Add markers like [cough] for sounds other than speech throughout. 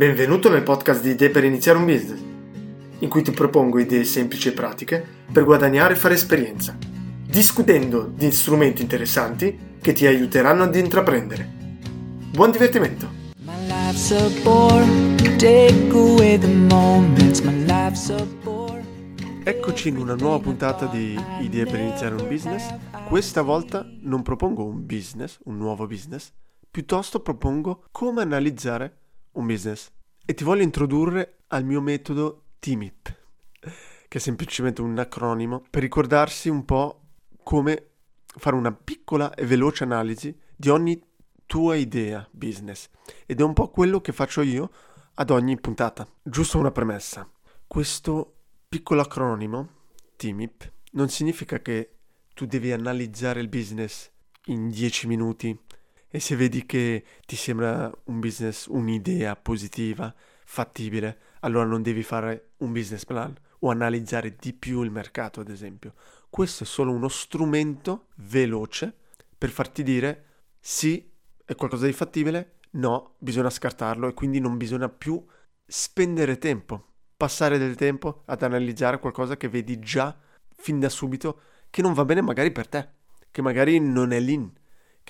Benvenuto nel podcast di Idee per iniziare un business, in cui ti propongo idee semplici e pratiche per guadagnare e fare esperienza, discutendo di strumenti interessanti che ti aiuteranno ad intraprendere. Buon divertimento! Eccoci in una nuova puntata di Idee per iniziare un business. Questa volta non propongo un business, un nuovo business, piuttosto propongo come analizzare un business e ti voglio introdurre al mio metodo TIMIP, che è semplicemente un acronimo per ricordarsi un po' come fare una piccola e veloce analisi di ogni tua idea business ed è un po' quello che faccio io ad ogni puntata. Giusto una premessa. Questo piccolo acronimo TIMIP non significa che tu devi analizzare il business in 10 minuti e se vedi che ti sembra un business, un'idea positiva, fattibile, allora non devi fare un business plan o analizzare di più il mercato, ad esempio. Questo è solo uno strumento veloce per farti dire sì, è qualcosa di fattibile, no, bisogna scartarlo e quindi non bisogna più spendere tempo, passare del tempo ad analizzare qualcosa che vedi già fin da subito che non va bene magari per te, che magari non è l'in,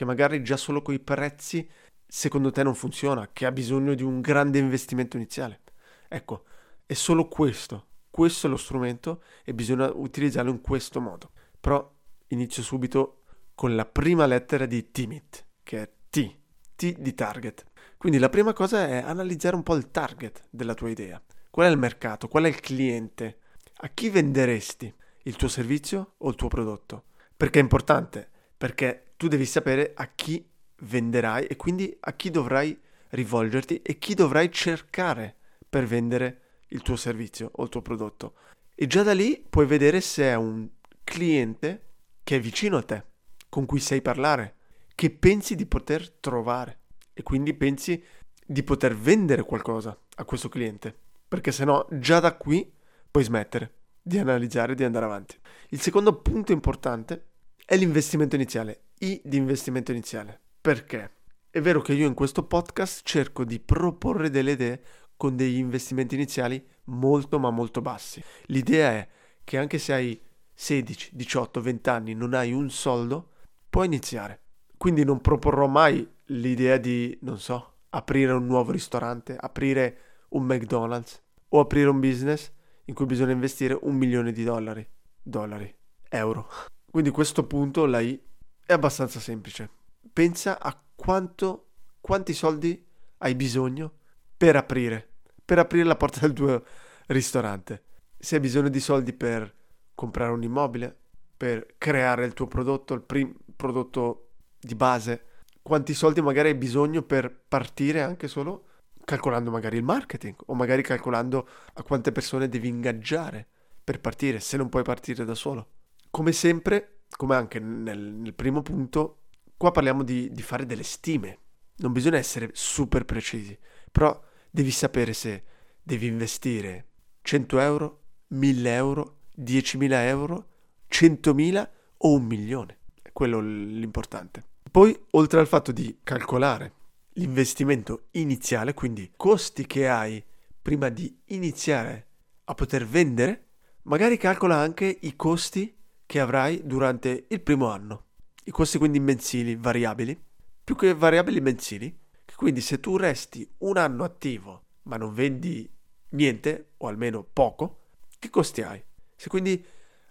che magari già solo coi prezzi secondo te non funziona, che ha bisogno di un grande investimento iniziale. Ecco, è solo questo, questo è lo strumento e bisogna utilizzarlo in questo modo. Però inizio subito con la prima lettera di TIMIT, che è T, T di target. Quindi la prima cosa è analizzare un po' il target della tua idea. Qual è il mercato? Qual è il cliente? A chi venderesti il tuo servizio o il tuo prodotto? Perché è importante? Perché tu devi sapere a chi venderai e quindi a chi dovrai rivolgerti e chi dovrai cercare per vendere il tuo servizio o il tuo prodotto. E già da lì puoi vedere se è un cliente che è vicino a te, con cui sai parlare, che pensi di poter trovare e quindi pensi di poter vendere qualcosa a questo cliente, perché se no già da qui puoi smettere di analizzare e di andare avanti. Il secondo punto importante è l'investimento iniziale. I di investimento iniziale. Perché? È vero che io in questo podcast cerco di proporre delle idee con degli investimenti iniziali molto ma molto bassi. L'idea è che anche se hai 16, 18, 20 anni non hai un soldo, puoi iniziare. Quindi non proporrò mai l'idea di, non so, aprire un nuovo ristorante, aprire un McDonald's o aprire un business in cui bisogna investire un milione di dollari, dollari, euro. Quindi questo punto, la I, è abbastanza semplice. Pensa a quanto, quanti soldi hai bisogno per aprire, per aprire la porta del tuo ristorante. Se hai bisogno di soldi per comprare un immobile, per creare il tuo prodotto, il primo prodotto di base, quanti soldi magari hai bisogno per partire anche solo calcolando magari il marketing o magari calcolando a quante persone devi ingaggiare per partire se non puoi partire da solo. Come sempre, come anche nel, nel primo punto, qua parliamo di, di fare delle stime. Non bisogna essere super precisi, però devi sapere se devi investire 100 euro, 1000 euro, 10.000 euro, 100.000 o un milione. È quello l'importante. Poi, oltre al fatto di calcolare l'investimento iniziale, quindi costi che hai prima di iniziare a poter vendere, magari calcola anche i costi che avrai durante il primo anno. I costi quindi mensili variabili, più che variabili mensili, quindi se tu resti un anno attivo ma non vendi niente, o almeno poco, che costi hai? Se quindi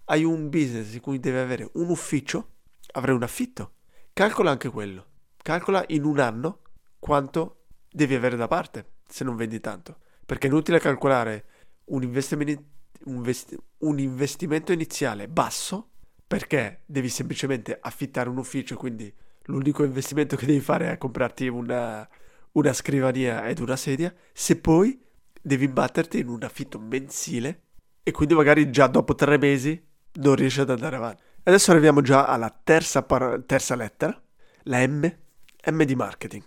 hai un business in cui devi avere un ufficio, avrai un affitto. Calcola anche quello. Calcola in un anno quanto devi avere da parte se non vendi tanto. Perché è inutile calcolare un investimento, un, vesti- un investimento iniziale basso perché devi semplicemente affittare un ufficio, quindi l'unico investimento che devi fare è comprarti una, una scrivania ed una sedia, se poi devi batterti in un affitto mensile e quindi magari già dopo tre mesi non riesci ad andare avanti. Adesso arriviamo già alla terza, par- terza lettera, la M, M di marketing.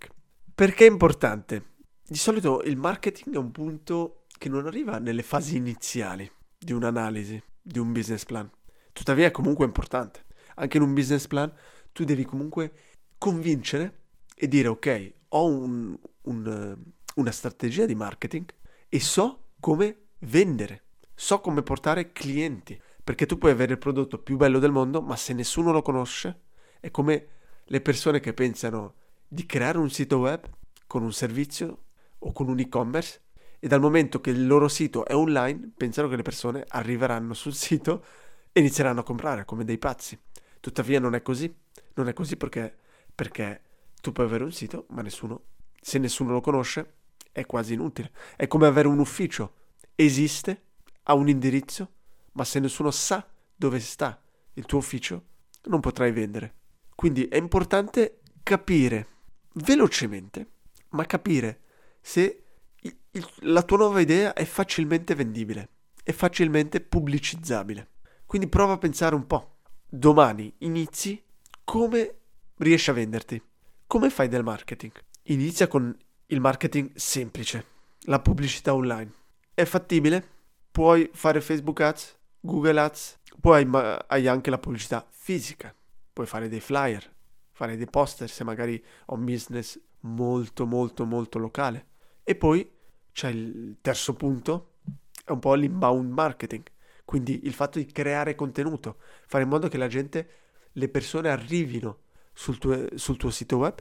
Perché è importante? Di solito il marketing è un punto che non arriva nelle fasi iniziali di un'analisi, di un business plan. Tuttavia è comunque importante. Anche in un business plan tu devi comunque convincere e dire ok, ho un, un, una strategia di marketing e so come vendere, so come portare clienti, perché tu puoi avere il prodotto più bello del mondo, ma se nessuno lo conosce, è come le persone che pensano di creare un sito web con un servizio o con un e-commerce e dal momento che il loro sito è online pensano che le persone arriveranno sul sito e inizieranno a comprare come dei pazzi. Tuttavia non è così, non è così perché, perché tu puoi avere un sito ma nessuno, se nessuno lo conosce è quasi inutile. È come avere un ufficio, esiste, ha un indirizzo, ma se nessuno sa dove sta il tuo ufficio non potrai vendere. Quindi è importante capire velocemente, ma capire se il, il, la tua nuova idea è facilmente vendibile, è facilmente pubblicizzabile. Quindi prova a pensare un po'. Domani inizi come riesci a venderti? Come fai del marketing? Inizia con il marketing semplice, la pubblicità online. È fattibile? Puoi fare Facebook Ads, Google Ads, poi hai anche la pubblicità fisica. Puoi fare dei flyer, fare dei poster se magari ho un business molto molto molto locale. E poi c'è il terzo punto, è un po' l'inbound marketing, quindi il fatto di creare contenuto, fare in modo che la gente, le persone arrivino sul tuo, sul tuo sito web,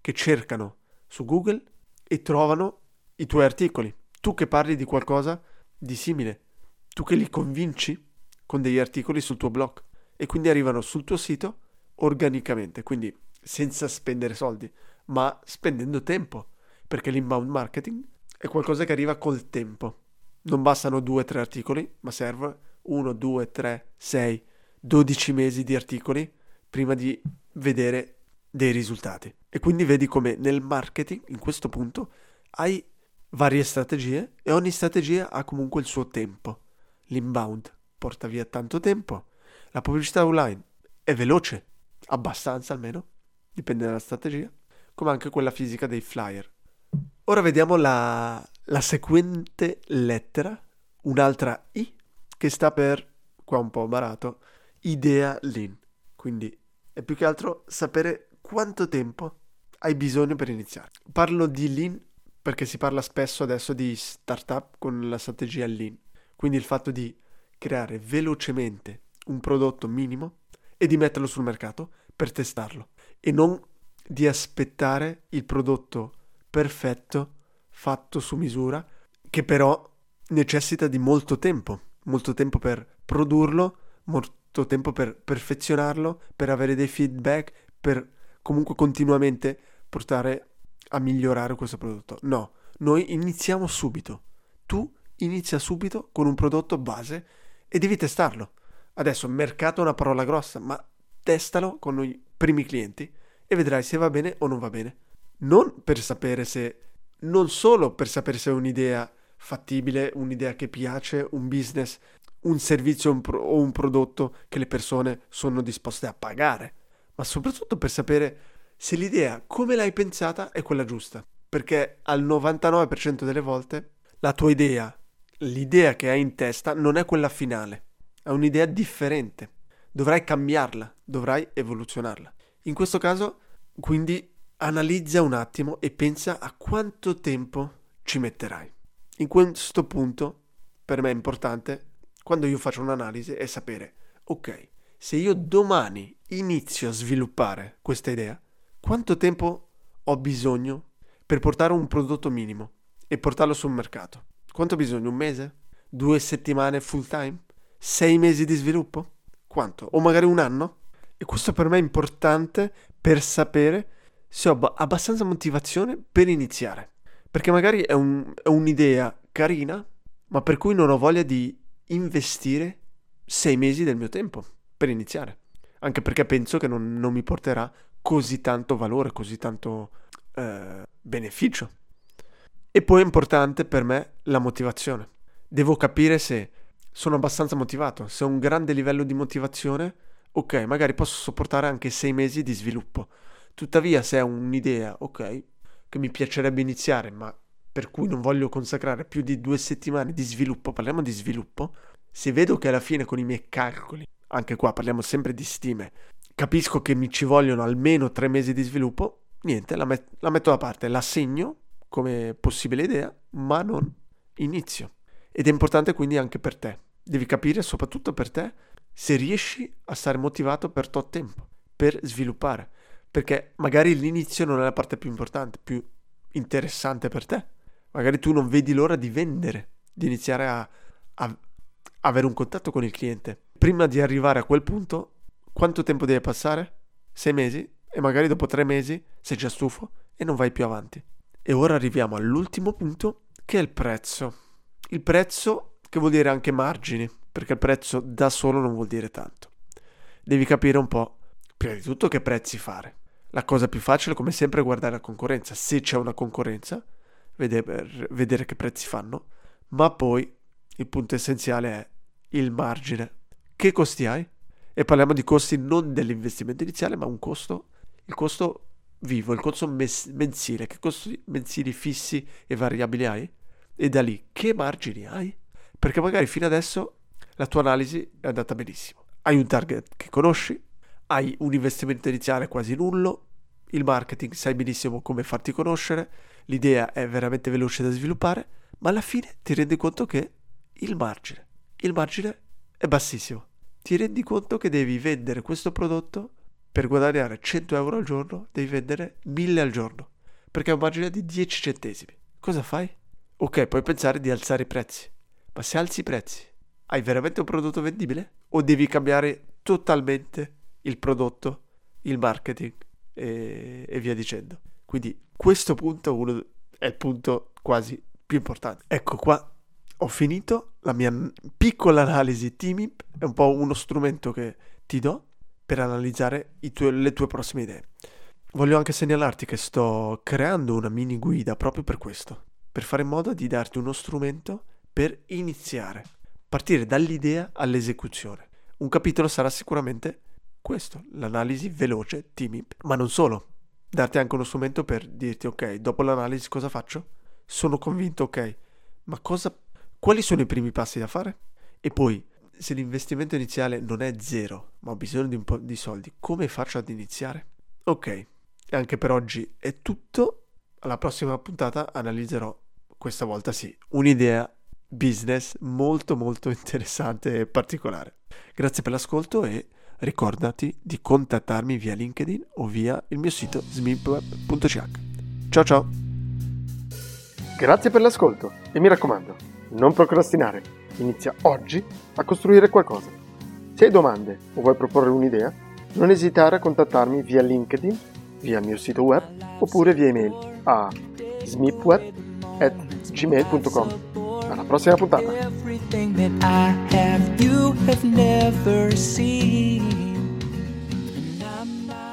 che cercano su Google e trovano i tuoi articoli. Tu che parli di qualcosa di simile, tu che li convinci con degli articoli sul tuo blog e quindi arrivano sul tuo sito organicamente, quindi senza spendere soldi, ma spendendo tempo, perché l'inbound marketing è qualcosa che arriva col tempo. Non bastano due o tre articoli, ma serve uno, due, tre, sei, dodici mesi di articoli prima di vedere dei risultati. E quindi vedi come nel marketing, in questo punto, hai varie strategie e ogni strategia ha comunque il suo tempo. L'inbound porta via tanto tempo, la pubblicità online è veloce, abbastanza almeno, dipende dalla strategia, come anche quella fisica dei flyer. Ora vediamo la, la seguente lettera, un'altra I, che sta per, qua un po' barato, idea lean. Quindi è più che altro sapere quanto tempo hai bisogno per iniziare. Parlo di lean perché si parla spesso adesso di startup con la strategia lean. Quindi il fatto di creare velocemente un prodotto minimo e di metterlo sul mercato per testarlo e non di aspettare il prodotto perfetto fatto su misura che però necessita di molto tempo, molto tempo per produrlo, molto tempo per perfezionarlo, per avere dei feedback, per comunque continuamente portare a migliorare questo prodotto. No, noi iniziamo subito. Tu inizia subito con un prodotto base e devi testarlo. Adesso mercato è una parola grossa, ma testalo con i primi clienti e vedrai se va bene o non va bene. Non per sapere se, non solo per sapere se è un'idea fattibile, un'idea che piace, un business, un servizio un pro- o un prodotto che le persone sono disposte a pagare, ma soprattutto per sapere se l'idea come l'hai pensata è quella giusta. Perché al 99% delle volte la tua idea, l'idea che hai in testa non è quella finale, è un'idea differente. Dovrai cambiarla, dovrai evoluzionarla. In questo caso, quindi, analizza un attimo e pensa a quanto tempo ci metterai. In questo punto, per me è importante, quando io faccio un'analisi, è sapere, ok, se io domani inizio a sviluppare questa idea, quanto tempo ho bisogno per portare un prodotto minimo e portarlo sul mercato? Quanto ho bisogno? Un mese? Due settimane full time? Sei mesi di sviluppo? Quanto? O magari un anno? E questo per me è importante per sapere se ho abbastanza motivazione per iniziare. Perché magari è, un, è un'idea carina, ma per cui non ho voglia di investire sei mesi del mio tempo per iniziare. Anche perché penso che non, non mi porterà così tanto valore, così tanto eh, beneficio. E poi è importante per me la motivazione. Devo capire se sono abbastanza motivato, se ho un grande livello di motivazione, ok, magari posso sopportare anche sei mesi di sviluppo. Tuttavia, se è un'idea, ok, che mi piacerebbe iniziare, ma per cui non voglio consacrare più di due settimane di sviluppo, parliamo di sviluppo, se vedo che alla fine con i miei calcoli anche qua parliamo sempre di stime, capisco che mi ci vogliono almeno tre mesi di sviluppo, niente, la, met- la metto da parte, la segno come possibile idea, ma non inizio. Ed è importante quindi anche per te. Devi capire, soprattutto per te, se riesci a stare motivato per tot tempo, per sviluppare. Perché magari l'inizio non è la parte più importante, più interessante per te. Magari tu non vedi l'ora di vendere, di iniziare a, a avere un contatto con il cliente. Prima di arrivare a quel punto, quanto tempo deve passare? Sei mesi? E magari dopo tre mesi sei già stufo e non vai più avanti. E ora arriviamo all'ultimo punto, che è il prezzo. Il prezzo che vuol dire anche margini, perché il prezzo da solo non vuol dire tanto. Devi capire un po', prima di tutto, che prezzi fare. La cosa più facile, come sempre, è guardare la concorrenza. Se c'è una concorrenza, vedere, vedere che prezzi fanno, ma poi il punto essenziale è il margine. Che costi hai? E parliamo di costi non dell'investimento iniziale, ma un costo, il costo vivo, il costo mes- mensile. Che costi mensili fissi e variabili hai? E da lì che margini hai? Perché magari fino adesso la tua analisi è andata benissimo. Hai un target che conosci, hai un investimento iniziale quasi nullo, il marketing sai benissimo come farti conoscere, l'idea è veramente veloce da sviluppare, ma alla fine ti rendi conto che il margine, il margine è bassissimo. Ti rendi conto che devi vendere questo prodotto per guadagnare 100 euro al giorno, devi vendere 1000 al giorno, perché è un margine di 10 centesimi. Cosa fai? Ok, puoi pensare di alzare i prezzi, ma se alzi i prezzi, hai veramente un prodotto vendibile? O devi cambiare totalmente il prodotto, il marketing e, e via dicendo? Quindi questo punto uno, è il punto quasi più importante. Ecco qua ho finito la mia piccola analisi Timip, è un po' uno strumento che ti do per analizzare tue, le tue prossime idee. Voglio anche segnalarti che sto creando una mini guida proprio per questo, per fare in modo di darti uno strumento per iniziare, partire dall'idea all'esecuzione. Un capitolo sarà sicuramente questo, l'analisi veloce Timip, ma non solo, darti anche uno strumento per dirti ok, dopo l'analisi cosa faccio? Sono convinto ok, ma cosa quali sono i primi passi da fare? E poi, se l'investimento iniziale non è zero, ma ho bisogno di un po' di soldi, come faccio ad iniziare? Ok, e anche per oggi è tutto. Alla prossima puntata analizzerò, questa volta sì, un'idea business molto molto [laughs] interessante e particolare. Grazie per l'ascolto e ricordati di contattarmi via LinkedIn o via il mio sito smipweb.ch. Ciao ciao! Grazie per l'ascolto e mi raccomando non procrastinare, inizia oggi a costruire qualcosa. Se hai domande o vuoi proporre un'idea, non esitare a contattarmi via LinkedIn, via il mio sito web oppure via email a smipweb.gmail.com. Alla prossima puntata! something that I have you have never seen.